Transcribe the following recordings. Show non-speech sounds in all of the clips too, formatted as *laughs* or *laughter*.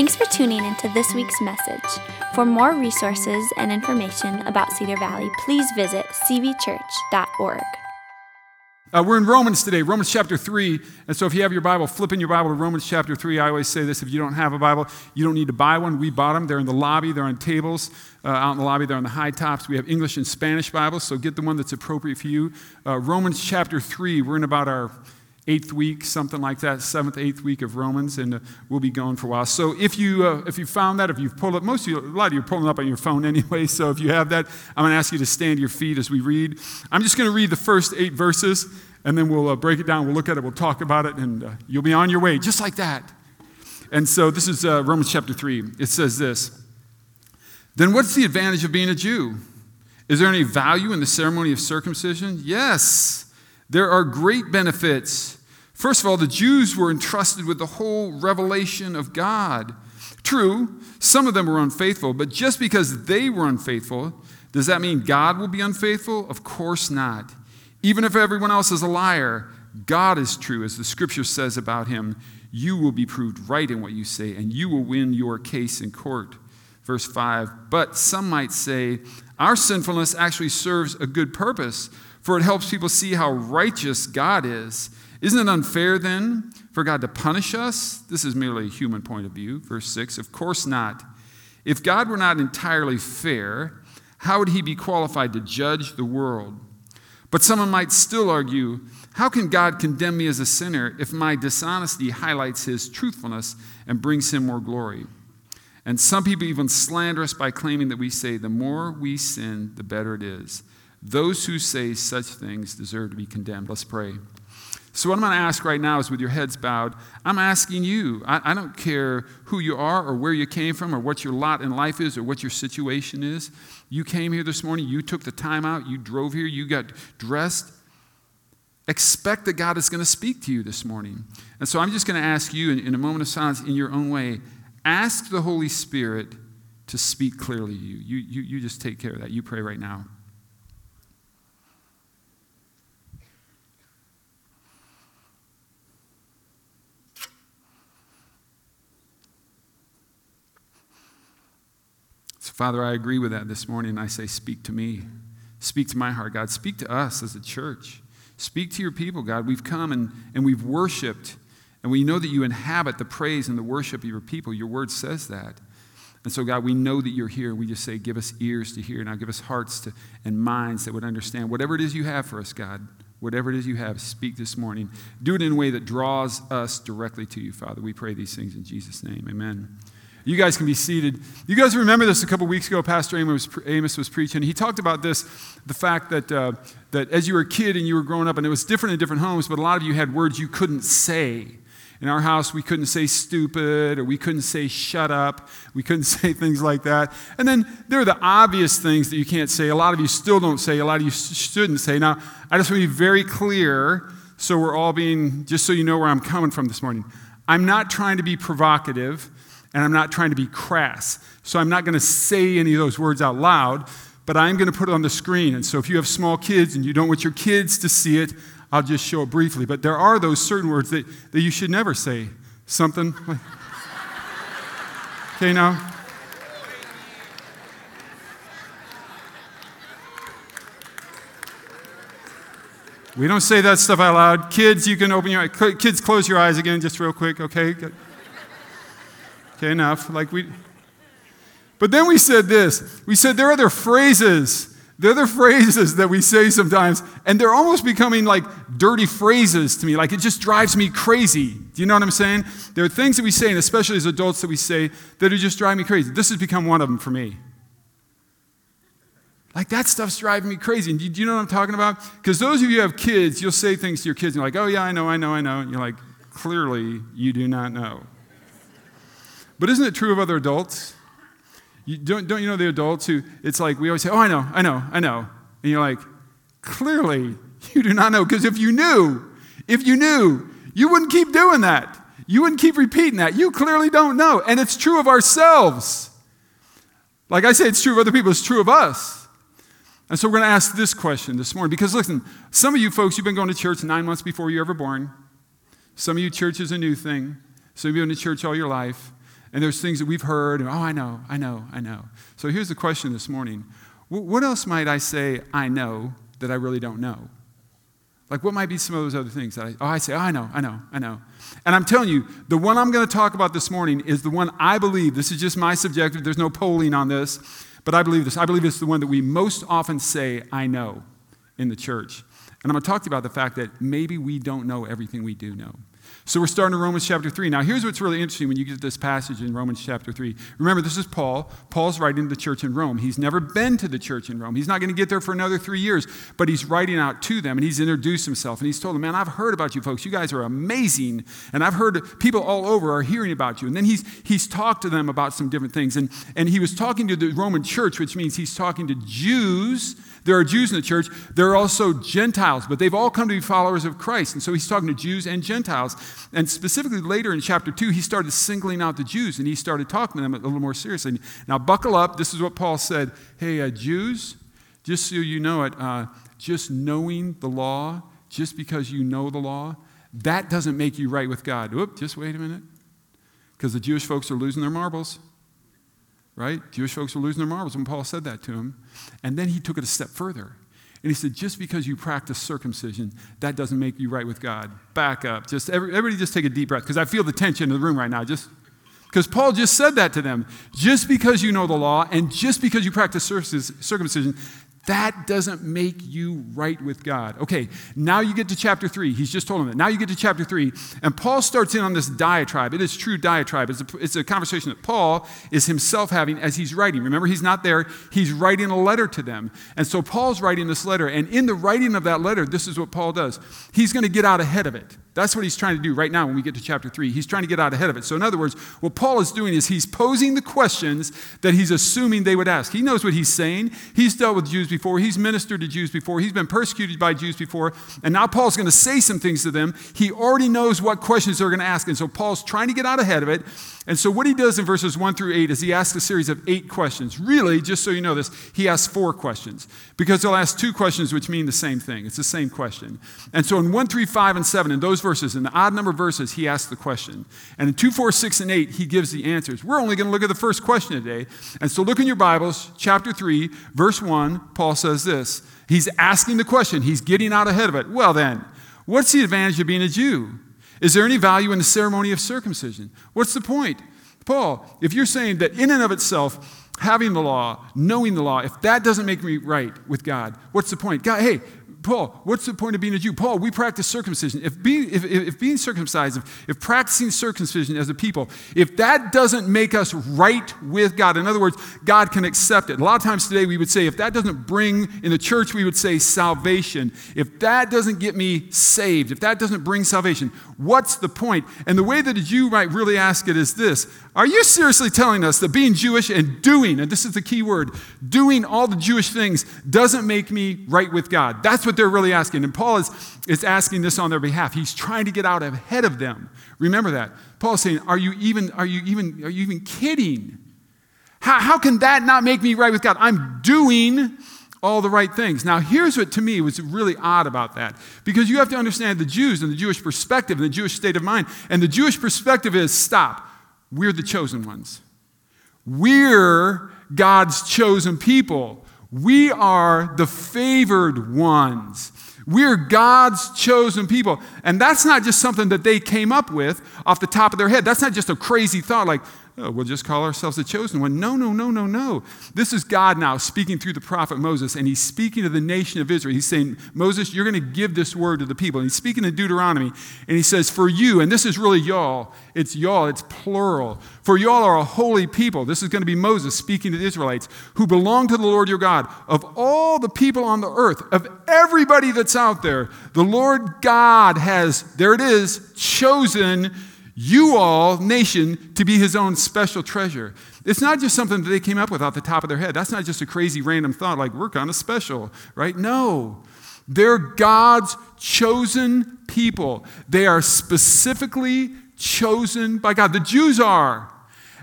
Thanks for tuning into this week's message. For more resources and information about Cedar Valley, please visit cvchurch.org. Uh, we're in Romans today, Romans chapter 3. And so if you have your Bible, flip in your Bible to Romans chapter 3. I always say this if you don't have a Bible, you don't need to buy one. We bought them. They're in the lobby, they're on tables uh, out in the lobby, they're on the high tops. We have English and Spanish Bibles, so get the one that's appropriate for you. Uh, Romans chapter 3, we're in about our eighth week, something like that, seventh, eighth week of Romans, and uh, we'll be going for a while. So if you uh, if you found that, if you've pulled up, most of you, a lot of you are pulling up on your phone *laughs* anyway. So if you have that, I'm going to ask you to stand to your feet as we read. I'm just going to read the first eight verses, and then we'll uh, break it down. We'll look at it. We'll talk about it, and uh, you'll be on your way just like that. And so this is uh, Romans chapter three. It says this. Then what's the advantage of being a Jew? Is there any value in the ceremony of circumcision? Yes. There are great benefits. First of all, the Jews were entrusted with the whole revelation of God. True, some of them were unfaithful, but just because they were unfaithful, does that mean God will be unfaithful? Of course not. Even if everyone else is a liar, God is true, as the scripture says about him. You will be proved right in what you say, and you will win your case in court. Verse 5 But some might say, Our sinfulness actually serves a good purpose, for it helps people see how righteous God is. Isn't it unfair then for God to punish us? This is merely a human point of view. Verse 6 Of course not. If God were not entirely fair, how would he be qualified to judge the world? But someone might still argue how can God condemn me as a sinner if my dishonesty highlights his truthfulness and brings him more glory? And some people even slander us by claiming that we say the more we sin, the better it is. Those who say such things deserve to be condemned. Let's pray. So, what I'm going to ask right now is with your heads bowed, I'm asking you. I, I, don't care who you are or where you came from or what your lot in life is or what your situation is. You came here this morning, you took the time out, you drove here, you got dressed. Expect that God is going to speak to you this morning. And so, I'm just going to ask you in, in a moment of silence, in your own way, ask the Holy Spirit to speak clearly to you. You, you. you just take care of that. You pray right now. Father, I agree with that this morning. I say, Speak to me. Speak to my heart, God. Speak to us as a church. Speak to your people, God. We've come and, and we've worshiped, and we know that you inhabit the praise and the worship of your people. Your word says that. And so, God, we know that you're here. We just say, Give us ears to hear. Now, give us hearts to, and minds that would understand whatever it is you have for us, God. Whatever it is you have, speak this morning. Do it in a way that draws us directly to you, Father. We pray these things in Jesus' name. Amen. You guys can be seated. You guys remember this a couple weeks ago, Pastor Amos was, Amos was preaching. He talked about this the fact that, uh, that as you were a kid and you were growing up, and it was different in different homes, but a lot of you had words you couldn't say. In our house, we couldn't say stupid or we couldn't say shut up. We couldn't *laughs* say things like that. And then there are the obvious things that you can't say. A lot of you still don't say, a lot of you shouldn't say. Now, I just want to be very clear so we're all being, just so you know where I'm coming from this morning. I'm not trying to be provocative and I'm not trying to be crass. So I'm not going to say any of those words out loud, but I'm going to put it on the screen. And so if you have small kids and you don't want your kids to see it, I'll just show it briefly. But there are those certain words that, that you should never say. Something like, *laughs* okay, now. We don't say that stuff out loud. Kids, you can open your eyes. kids close your eyes again just real quick, okay? Okay, enough. Like we But then we said this. We said there are other phrases. There are other *laughs* phrases that we say sometimes, and they're almost becoming like dirty phrases to me. Like it just drives me crazy. Do you know what I'm saying? There are things that we say, and especially as adults that we say, that are just driving me crazy. This has become one of them for me. Like that stuff's driving me crazy. And do you know what I'm talking about? Because those of you who have kids, you'll say things to your kids, and you're like, oh, yeah, I know, I know, I know. And you're like, clearly, you do not know. But isn't it true of other adults? You, don't, don't you know the adults who, it's like, we always say, oh, I know, I know, I know. And you're like, clearly, you do not know. Because if you knew, if you knew, you wouldn't keep doing that. You wouldn't keep repeating that. You clearly don't know. And it's true of ourselves. Like I say, it's true of other people, it's true of us. And so we're going to ask this question this morning. Because listen, some of you folks, you've been going to church nine months before you were ever born. Some of you, church is a new thing. Some of you have been to church all your life. And there's things that we've heard, and oh, I know, I know, I know. So here's the question this morning What else might I say I know that I really don't know? Like, what might be some of those other things that I, oh, I say, oh, I know, I know, I know. And I'm telling you, the one I'm going to talk about this morning is the one I believe, this is just my subjective, there's no polling on this, but I believe this. I believe it's the one that we most often say, I know, in the church. And I'm going to talk to you about the fact that maybe we don't know everything we do know. So we're starting in Romans chapter 3. Now, here's what's really interesting when you get to this passage in Romans chapter 3. Remember, this is Paul. Paul's writing to the church in Rome. He's never been to the church in Rome. He's not going to get there for another three years, but he's writing out to them and he's introduced himself and he's told them, Man, I've heard about you folks. You guys are amazing. And I've heard people all over are hearing about you. And then he's, he's talked to them about some different things. And, and he was talking to the Roman church, which means he's talking to Jews there are Jews in the church. There are also Gentiles, but they've all come to be followers of Christ. And so he's talking to Jews and Gentiles. And specifically later in chapter 2, he started singling out the Jews and he started talking to them a little more seriously. Now, buckle up. This is what Paul said Hey, uh, Jews, just so you know it, uh, just knowing the law, just because you know the law, that doesn't make you right with God. Just wait a minute. Because the Jewish folks are losing their marbles right? Jewish folks were losing their marbles when Paul said that to him. And then he took it a step further. And he said, just because you practice circumcision, that doesn't make you right with God. Back up. Just everybody just take a deep breath because I feel the tension in the room right now. Just because Paul just said that to them. Just because you know the law and just because you practice circumcision, that doesn't make you right with God. Okay, now you get to chapter three. He's just told him that. Now you get to chapter three, and Paul starts in on this diatribe. It is true diatribe. It's a, it's a conversation that Paul is himself having as he's writing. Remember, he's not there, he's writing a letter to them. And so Paul's writing this letter, and in the writing of that letter, this is what Paul does. He's going to get out ahead of it. That's what he's trying to do right now when we get to chapter 3. He's trying to get out ahead of it. So, in other words, what Paul is doing is he's posing the questions that he's assuming they would ask. He knows what he's saying. He's dealt with Jews before, he's ministered to Jews before, he's been persecuted by Jews before, and now Paul's going to say some things to them. He already knows what questions they're going to ask. And so, Paul's trying to get out ahead of it. And so, what he does in verses 1 through 8 is he asks a series of eight questions. Really, just so you know this, he asks four questions because he'll ask two questions which mean the same thing. It's the same question. And so, in 1, 3, 5, and 7, in those verses, in the odd number of verses, he asks the question. And in 2, 4, 6, and 8, he gives the answers. We're only going to look at the first question today. And so, look in your Bibles, chapter 3, verse 1, Paul says this. He's asking the question, he's getting out ahead of it. Well, then, what's the advantage of being a Jew? Is there any value in the ceremony of circumcision? What's the point? Paul, if you're saying that in and of itself, having the law, knowing the law, if that doesn't make me right with God, what's the point? God, hey, Paul, what's the point of being a Jew? Paul, we practice circumcision. If being, if, if being circumcised, if, if practicing circumcision as a people, if that doesn't make us right with God, in other words, God can accept it. A lot of times today we would say, if that doesn't bring, in the church we would say salvation. If that doesn't get me saved, if that doesn't bring salvation, what's the point? And the way that a Jew might really ask it is this Are you seriously telling us that being Jewish and doing, and this is the key word, doing all the Jewish things doesn't make me right with God? That's what what they're really asking. And Paul is, is asking this on their behalf. He's trying to get out ahead of them. Remember that. Paul is saying, Are you even, are you even, are you even kidding? How, how can that not make me right with God? I'm doing all the right things. Now, here's what to me was really odd about that. Because you have to understand the Jews and the Jewish perspective and the Jewish state of mind. And the Jewish perspective is stop, we're the chosen ones. We're God's chosen people. We are the favored ones. We're God's chosen people. And that's not just something that they came up with off the top of their head. That's not just a crazy thought like, oh, we'll just call ourselves the chosen one. No, no, no, no, no. This is God now speaking through the prophet Moses, and he's speaking to the nation of Israel. He's saying, Moses, you're going to give this word to the people. And he's speaking in Deuteronomy, and he says, For you, and this is really y'all, it's y'all, it's plural. For y'all are a holy people. This is going to be Moses speaking to the Israelites who belong to the Lord your God. Of all the people on the earth, of everybody that's out there, the Lord God has, there it is, chosen you all, nation, to be his own special treasure. It's not just something that they came up with off the top of their head. That's not just a crazy random thought like we're kind of special, right? No. They're God's chosen people. They are specifically chosen by God. The Jews are.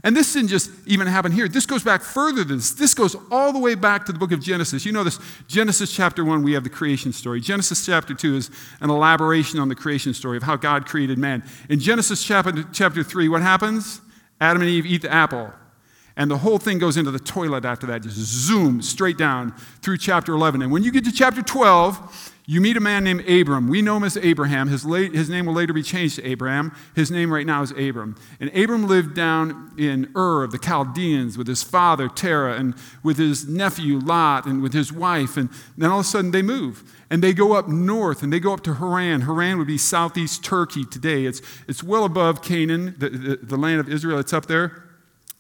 And this didn't just even happen here. This goes back further than this. This goes all the way back to the book of Genesis. You know this Genesis chapter 1, we have the creation story. Genesis chapter 2 is an elaboration on the creation story of how God created man. In Genesis chapter, chapter 3, what happens? Adam and Eve eat the apple. And the whole thing goes into the toilet after that, just zoom straight down through chapter 11. And when you get to chapter 12, you meet a man named Abram. We know him as Abraham. His, late, his name will later be changed to Abraham. His name right now is Abram. And Abram lived down in Ur of the Chaldeans with his father, Terah, and with his nephew, Lot, and with his wife. And then all of a sudden they move. And they go up north and they go up to Haran. Haran would be southeast Turkey today. It's, it's well above Canaan, the, the, the land of Israel. It's up there.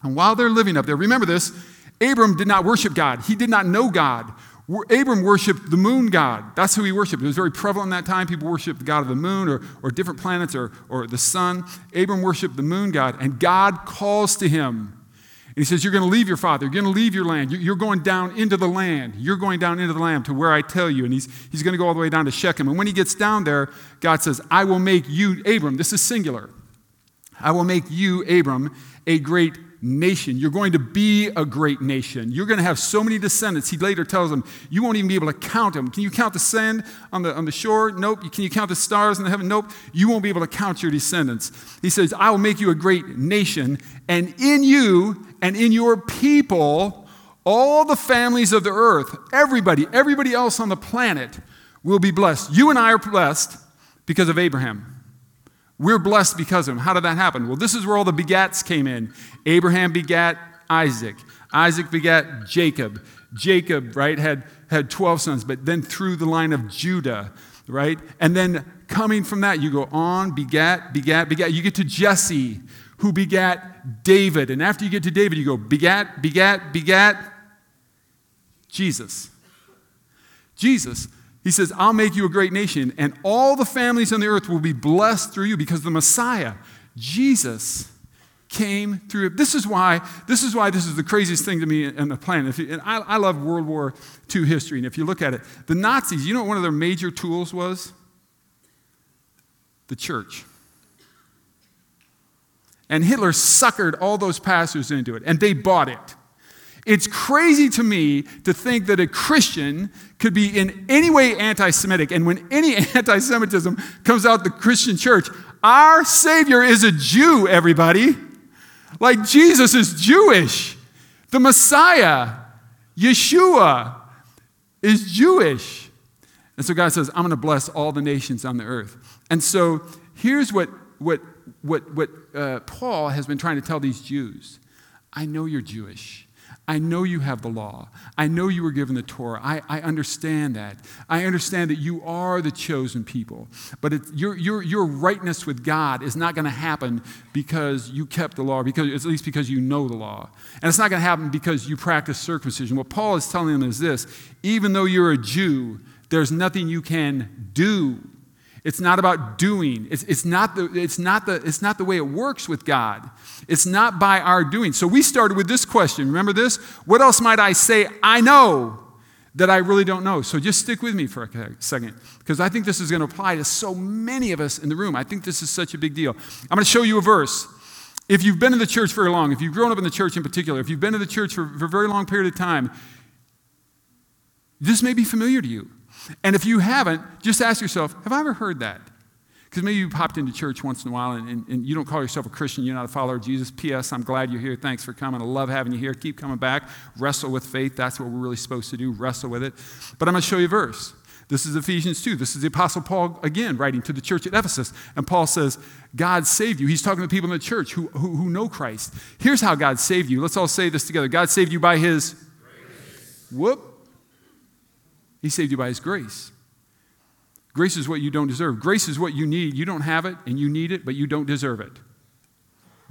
And while they're living up there, remember this Abram did not worship God, he did not know God. Abram worshiped the moon god. That's who he worshiped. It was very prevalent in that time. People worshiped the god of the moon or, or different planets or, or the sun. Abram worshiped the moon god, and God calls to him. And he says, You're going to leave your father. You're going to leave your land. You're going down into the land. You're going down into the land to where I tell you. And he's, he's going to go all the way down to Shechem. And when he gets down there, God says, I will make you, Abram, this is singular. I will make you, Abram, a great nation. You're going to be a great nation. You're going to have so many descendants. He later tells them, You won't even be able to count them. Can you count the sand on the, on the shore? Nope. Can you count the stars in the heaven? Nope. You won't be able to count your descendants. He says, I will make you a great nation, and in you and in your people, all the families of the earth, everybody, everybody else on the planet will be blessed. You and I are blessed because of Abraham. We're blessed because of him. How did that happen? Well, this is where all the begats came in. Abraham begat Isaac. Isaac begat Jacob. Jacob, right, had, had 12 sons, but then through the line of Judah, right? And then coming from that, you go on, begat, begat, begat. You get to Jesse, who begat David. And after you get to David, you go begat, begat, begat Jesus. Jesus. He says, I'll make you a great nation, and all the families on the earth will be blessed through you because the Messiah, Jesus, came through. This is why this is why this is the craziest thing to me on the planet. You, and I, I love World War II history, and if you look at it, the Nazis, you know what one of their major tools was? The church. And Hitler suckered all those pastors into it, and they bought it. It's crazy to me to think that a Christian could be in any way anti Semitic. And when any *laughs* anti Semitism comes out the Christian church, our Savior is a Jew, everybody. Like Jesus is Jewish. The Messiah, Yeshua, is Jewish. And so God says, I'm going to bless all the nations on the earth. And so here's what, what, what, what uh, Paul has been trying to tell these Jews I know you're Jewish. I know you have the law. I know you were given the Torah. I, I understand that. I understand that you are the chosen people. But your, your, your rightness with God is not going to happen because you kept the law, because, at least because you know the law. And it's not going to happen because you practice circumcision. What Paul is telling them is this even though you're a Jew, there's nothing you can do it's not about doing. It's, it's, not the, it's, not the, it's not the way it works with God. It's not by our doing. So we started with this question. Remember this? What else might I say I know that I really don't know? So just stick with me for a second, because I think this is going to apply to so many of us in the room. I think this is such a big deal. I'm going to show you a verse. If you've been in the church very long, if you've grown up in the church in particular, if you've been in the church for, for a very long period of time, this may be familiar to you. And if you haven't, just ask yourself, have I ever heard that? Because maybe you popped into church once in a while and, and, and, you don't call yourself a Christian, you're not a follower of Jesus. P.S., I'm glad you're here. Thanks for coming. I love having you here. Keep coming back. Wrestle with faith. That's what we're really supposed to do, wrestle with it. But I'm going to show you a verse. This is Ephesians 2. This is the Apostle Paul again writing to the church at Ephesus. And Paul says, God saved you. He's talking to people in the church who, who, who know Christ. Here's how God saved you. Let's all say this together God saved you by his. Whoop. He saved you by his grace. Grace is what you don't deserve. Grace is what you need. You don't have it and you need it, but you don't deserve it.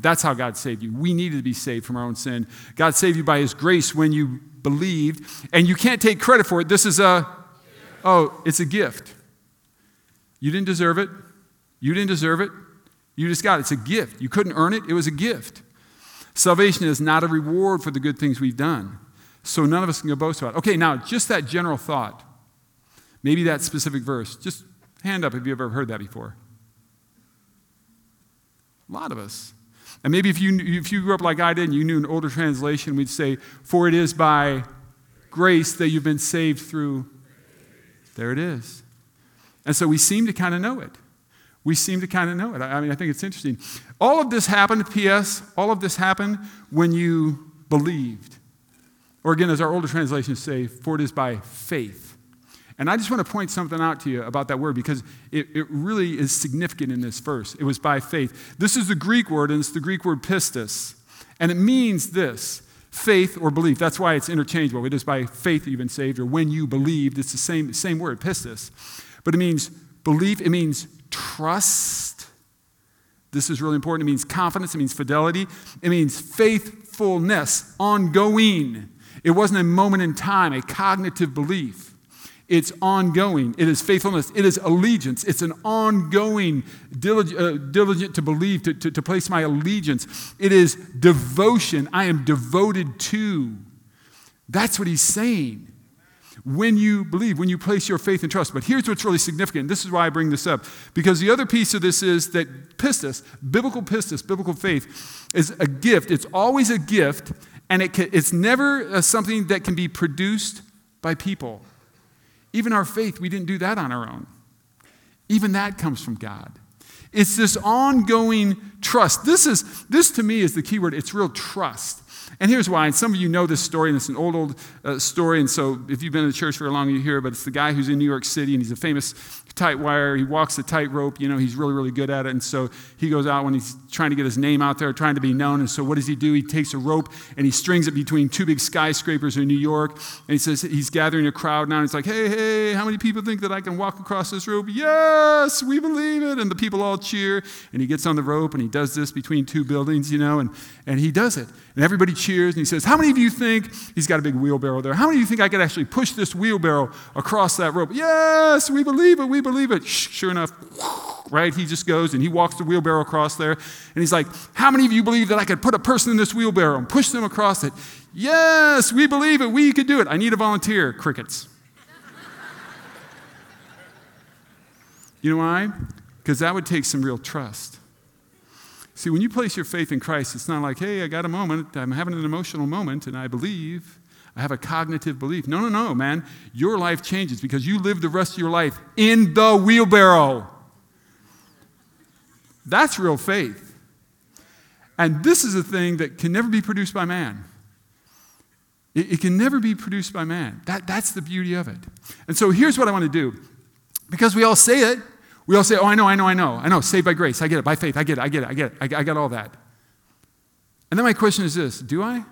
That's how God saved you. We needed to be saved from our own sin. God saved you by His grace when you believed, and you can't take credit for it. This is a, oh, it's a gift. You didn't deserve it. You didn't deserve it. You just got it. It's a gift. You couldn't earn it, it was a gift. Salvation is not a reward for the good things we've done. So none of us can go boast about it. Okay, now, just that general thought. Maybe that specific verse. Just hand up if you've ever heard that before. A lot of us. And maybe if you, if you grew up like I did and you knew an older translation, we'd say, For it is by grace that you've been saved through. There it is. And so we seem to kind of know it. We seem to kind of know it. I mean, I think it's interesting. All of this happened, P.S., all of this happened when you believed. Or again, as our older translations say, for it is by faith. And I just want to point something out to you about that word because it, it really is significant in this verse. It was by faith. This is the Greek word, and it's the Greek word pistis. And it means this faith or belief. That's why it's interchangeable. It is by faith that you've been saved, or when you believed. It's the same, same word, pistis. But it means belief, it means trust. This is really important. It means confidence, it means fidelity, it means faithfulness, ongoing. It wasn't a moment in time, a cognitive belief. It's ongoing. It is faithfulness. It is allegiance. It's an ongoing, diligent, uh, diligent to believe, to, to, to place my allegiance. It is devotion. I am devoted to. That's what he's saying when you believe, when you place your faith and trust. But here's what's really significant. This is why I bring this up. Because the other piece of this is that pistis, biblical pistis, biblical faith, is a gift. It's always a gift, and it can, it's never uh, something that can be produced by people. Even our faith, we didn't do that on our own. Even that comes from God. It's this ongoing trust. This is this to me is the key word. It's real trust. And here's why. And some of you know this story, and it's an old, old uh, story. And so if you've been in the church for a long, you hear. But it's the guy who's in New York City, and he's a famous tight wire. He walks the tightrope. You know, he's really, really good at it. And so he goes out when he's trying to get his name out there, trying to be known. And so what does he do? He takes a rope and he strings it between two big skyscrapers in New York. And he says he's gathering a crowd now. And he's like, hey, hey, how many people think that I can walk across this rope? Yes, we believe it. And the people all cheer. And he gets on the rope and he does this between two buildings, you know, and, and he does it. And everybody cheers. And he says, how many of you think, he's got a big wheelbarrow there, how many of you think I could actually push this wheelbarrow across that rope? Yes, we believe it, we believe it. Sure enough, right? He just goes and he walks the wheelbarrow across there. And he's like, How many of you believe that I could put a person in this wheelbarrow and push them across it? Yes, we believe it. We could do it. I need a volunteer. Crickets. *laughs* you know why? Because that would take some real trust. See, when you place your faith in Christ, it's not like, hey, I got a moment, I'm having an emotional moment, and I believe. I have a cognitive belief. No, no, no, man. Your life changes because you live the rest of your life in the wheelbarrow. That's real faith. And this is a thing that can never be produced by man. It, it, can never be produced by man. That, that's the beauty of it. And so here's what I want to do. Because we all say it, we all say, oh, I know, I know, I know. I know, saved by grace. I get it. By faith. I get it. I get it. I get it. I, I got all that. And then my question is this Do I?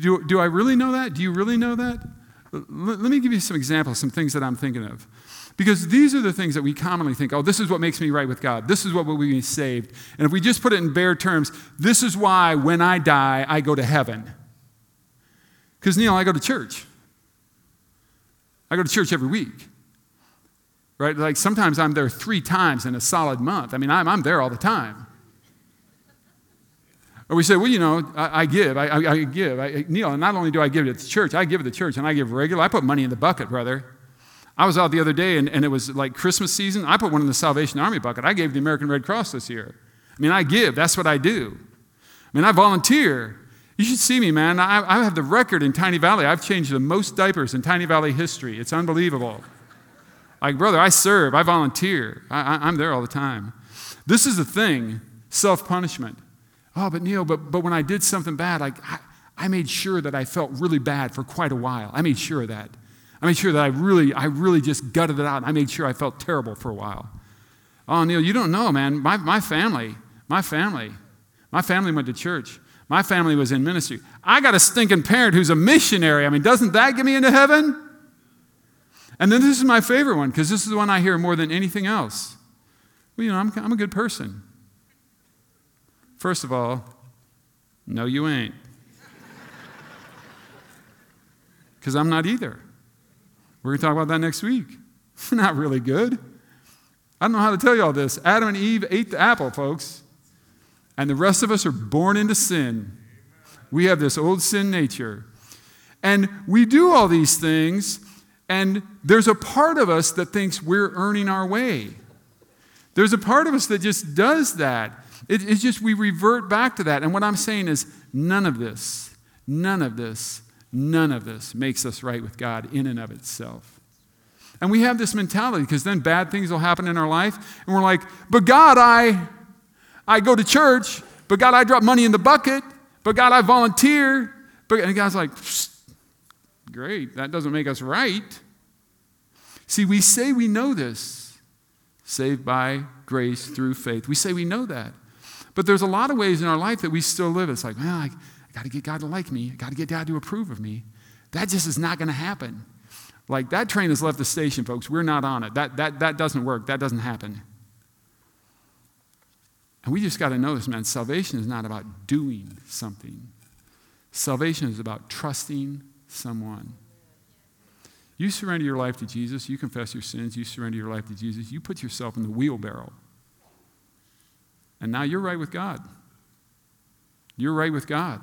Do, do I really know that? Do you really know that? Let, let me give you some examples, some things that I'm thinking of. Because these are the things that we commonly think, oh, this is what makes me right with God. This is what will be saved. And if we just put it in bare terms, this is why when I die, I go to heaven. Because, Neil, I go to church. I go to church every week. Right? Like sometimes I'm there three times in a solid month. I mean, I'm, I'm there all the time. Or we say, well, you know, I, I give, I, I, I give. I, Neil, not only do I give it to the church, I give to the church, and I give regular. I put money in the bucket, brother. I was out the other day, and, and it was like Christmas season. I put one in the Salvation Army bucket. I gave the American Red Cross this year. I mean, I give. That's what I do. I mean, I volunteer. You should see me, man. I, I have the record in Tiny Valley. I've changed the most diapers in Tiny Valley history. It's unbelievable. Like, brother, I serve, I volunteer, I, am there all the time. This is the thing self punishment. Oh, but Neil, but, but when I did something bad, I, I made sure that I felt really bad for quite a while. I made sure of that. I made sure that I really, I really just gutted it out. I made sure I felt terrible for a while. Oh, Neil, you don't know, man. My, my family, my family, my family went to church. My family was in ministry. I got a stinking parent who's a missionary. I mean, doesn't that get me into heaven? And then this is my favorite one because this is the one I hear more than anything else. Well, you know, I'm, I'm a good person. First of all, no, you ain't. *laughs* Because I'm not either. We're going to talk about that next week. *laughs* not really good. I don't know how to tell you all this. Adam and Eve ate the apple, folks. And the rest of us are born into sin. We have this old sin nature. And we do all these things, and there's a part of us that thinks we're earning our way. There's a part of us that just does that. It, it's just we revert back to that. And what I'm saying is none of this, none of this, none of this makes us right with God in and of itself. And we have this mentality because then bad things will happen in our life. And we're like, but God, I, I go to church. But God, I drop money in the bucket. But God, I volunteer. But, and God's like, great, that doesn't make us right. See, we say we know this, saved by grace through faith. We say we know that. But there's a lot of ways in our life that we still live. It's like, man, I, I got to get God to like me. I got to get God to approve of me. That just is not going to happen. Like that train has left the station, folks. We're not on it. That, that, that doesn't work. That doesn't happen. And we just got to know this, man. Salvation is not about doing something, salvation is about trusting someone. You surrender your life to Jesus, you confess your sins, you surrender your life to Jesus, you put yourself in the wheelbarrow. And now you're right with God. You're right with God.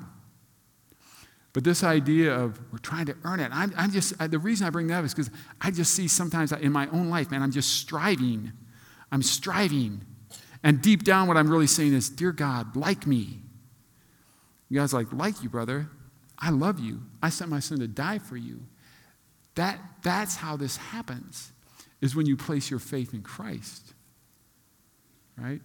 But this idea of we're trying to earn it, I'm, I'm just, I, the reason I bring that up is because I just see sometimes in my own life, man, I'm just striving. I'm striving. And deep down, what I'm really saying is, Dear God, like me. God's like, like you, brother. I love you. I sent my son to die for you. That, that's how this happens, is when you place your faith in Christ. Right?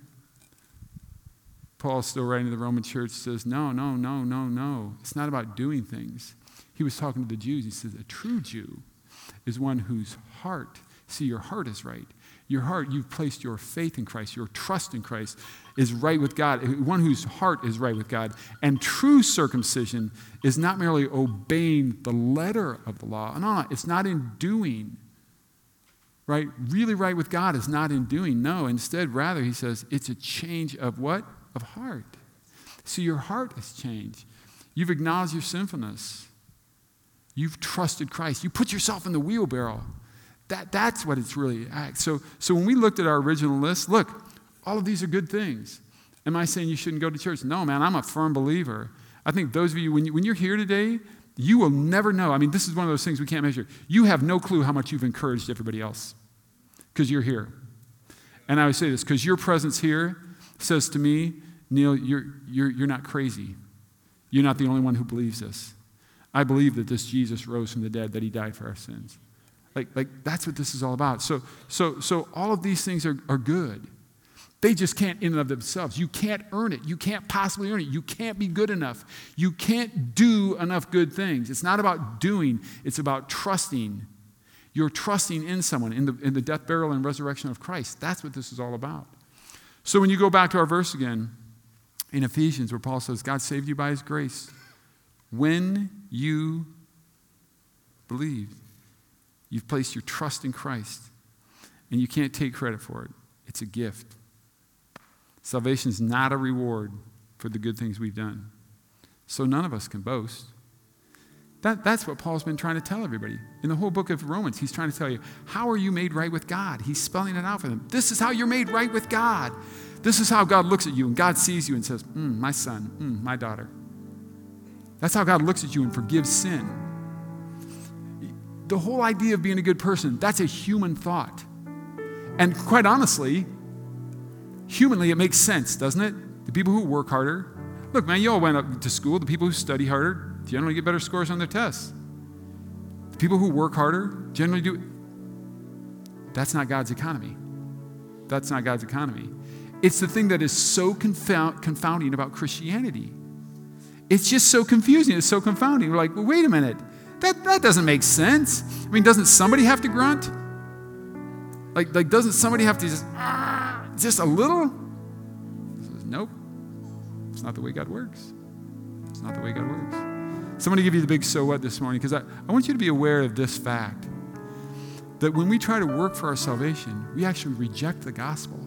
Paul, still writing to the Roman church, says, No, no, no, no, no. It's not about doing things. He was talking to the Jews. He says, A true Jew is one whose heart, see, your heart is right. Your heart, you've placed your faith in Christ, your trust in Christ is right with God, one whose heart is right with God. And true circumcision is not merely obeying the letter of the law. No, no, it's not in doing. Right? Really right with God is not in doing. No, instead, rather, he says, it's a change of what? Of heart. See, your heart has changed. You've acknowledged your sinfulness. You've trusted Christ. You put yourself in the wheelbarrow. That, that's what it's really at. So, so when we looked at our original list, look, all of these are good things. Am I saying you shouldn't go to church? No, man, I'm a firm believer. I think those of you, when, you, when you're here today, you will never know. I mean, this is one of those things we can't measure. You have no clue how much you've encouraged everybody else because you're here. And I would say this because your presence here says to me, Neil, you're, you're, you're not crazy. You're not the only one who believes this. I believe that this Jesus rose from the dead, that he died for our sins. Like, like that's what this is all about. So, so, so all of these things are, are good. They just can't in and of themselves. You can't earn it. You can't possibly earn it. You can't be good enough. You can't do enough good things. It's not about doing, it's about trusting. You're trusting in someone, in the, in the death, burial, and resurrection of Christ. That's what this is all about. So when you go back to our verse again in Ephesians, where Paul says, God saved you by his grace when you believed. You've placed your trust in Christ, and you can't take credit for it. It's a gift. Salvation is not a reward for the good things we've done. So none of us can boast. That, that's what Paul's been trying to tell everybody. In the whole book of Romans, he's trying to tell you, how are you made right with God? He's spelling it out for them. This is how you're made right with God. This is how God looks at you, and God sees you and says, mm, My son, mm, my daughter. That's how God looks at you and forgives sin the whole idea of being a good person, that's a human thought. And quite honestly, humanly, it makes sense, doesn't it? The people who work harder, look, man, you all went up to school. The people who study harder generally get better scores on their tests. The people who work harder generally do. That's not God's economy. That's not God's economy. It's the thing that is so confound, confounding about Christianity. It's just so confusing. It's so confounding. We're like, well, wait a minute. That, that doesn't make sense. I mean, doesn't somebody have to grunt? Like, like doesn't somebody have to just, just a little? Says, nope. It's not the way God works. It's not the way God works. So I'm going to give you the big so what this morning because I, I want you to be aware of this fact that when we try to work for our salvation, we actually reject the gospel.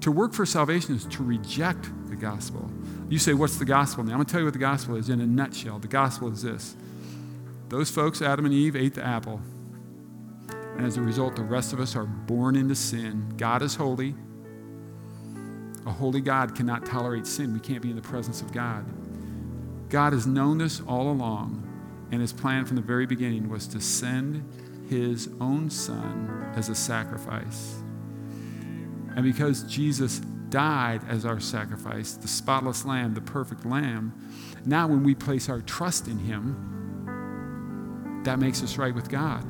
To work for salvation is to reject the gospel. You say, What's the gospel? Now, I'm going to tell you what the gospel is in a nutshell. The gospel is this those folks, Adam and Eve, ate the apple. And as a result, the rest of us are born into sin. God is holy. A holy God cannot tolerate sin. We can't be in the presence of God. God has known this all along, and his plan from the very beginning was to send his own son as a sacrifice. And because Jesus died as our sacrifice, the spotless lamb, the perfect lamb, now when we place our trust in him, that makes us right with God.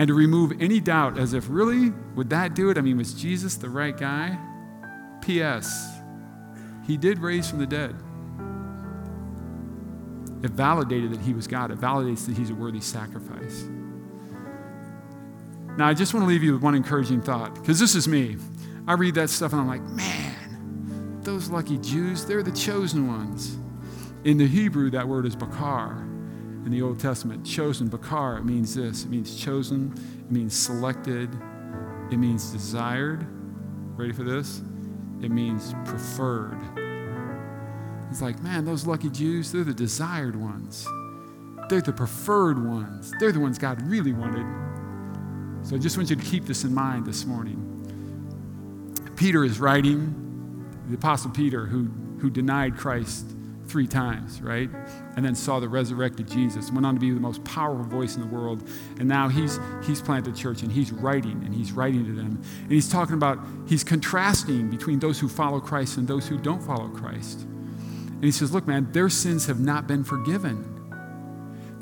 and to remove any doubt as if, really, would that do it? I mean, was Jesus the right guy? P.S. He did raise from the dead. It validated that he was God. It validates that he's a worthy sacrifice. Now, I just want to leave you with one encouraging thought, because this is me. I read that stuff and I'm like, man, those lucky Jews, they're the chosen ones. In the Hebrew, that word is bakar. In the Old Testament, chosen, bakar, it means this. It means chosen, it means selected, it means desired. Ready for this? It means preferred. It's like, man, those lucky Jews, they're the desired ones. They're the preferred ones. They're the ones God really wanted. So I just want you to keep this in mind this morning. Peter is writing, the Apostle Peter, who, who denied Christ three times, right? And then saw the resurrected Jesus, went on to be the most powerful voice in the world. And now he's, he's planted church and he's writing and he's writing to them. And he's talking about, he's contrasting between those who follow Christ and those who don't follow Christ. And he says, Look, man, their sins have not been forgiven.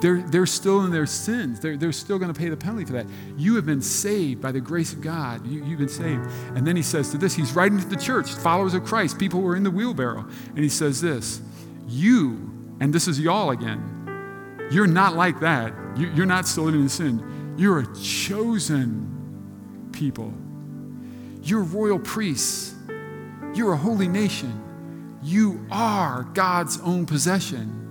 They're, they're still in their sins. They're, they're still going to pay the penalty for that. You have been saved by the grace of God. You, you've been saved. And then he says to this, he's writing to the church, followers of Christ, people who are in the wheelbarrow. And he says this You, and this is y'all again, you're not like that. You, you're not still living in sin. You're a chosen people. You're royal priests. You're a holy nation. You are God's own possession.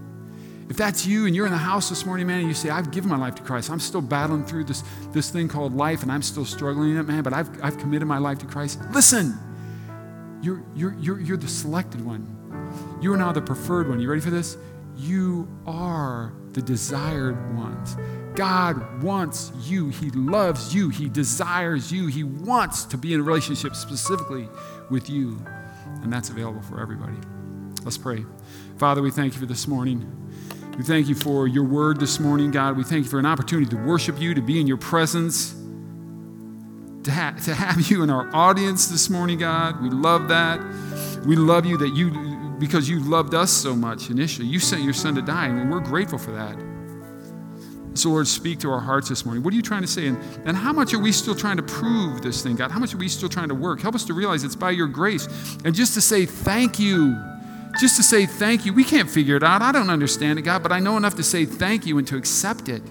If that's you and you're in the house this morning, man, and you say, I've given my life to Christ, I'm still battling through this, this thing called life and I'm still struggling in it, man, but I've, I've committed my life to Christ. Listen, you're, you're, you're, you're the selected one. You are now the preferred one. You ready for this? You are the desired ones. God wants you. He loves you. He desires you. He wants to be in a relationship specifically with you. And that's available for everybody. Let's pray. Father, we thank you for this morning. We thank you for your word this morning, God. We thank you for an opportunity to worship you, to be in your presence, to, ha- to have you in our audience this morning, God. We love that. We love you that you, because you loved us so much initially. You sent your son to die, and we're grateful for that. So, Lord, speak to our hearts this morning. What are you trying to say? And, and how much are we still trying to prove this thing, God? How much are we still trying to work? Help us to realize it's by your grace. And just to say thank you just to say thank you. We can't figure it out. I don't understand it, God, but I know enough to say thank you and to accept it.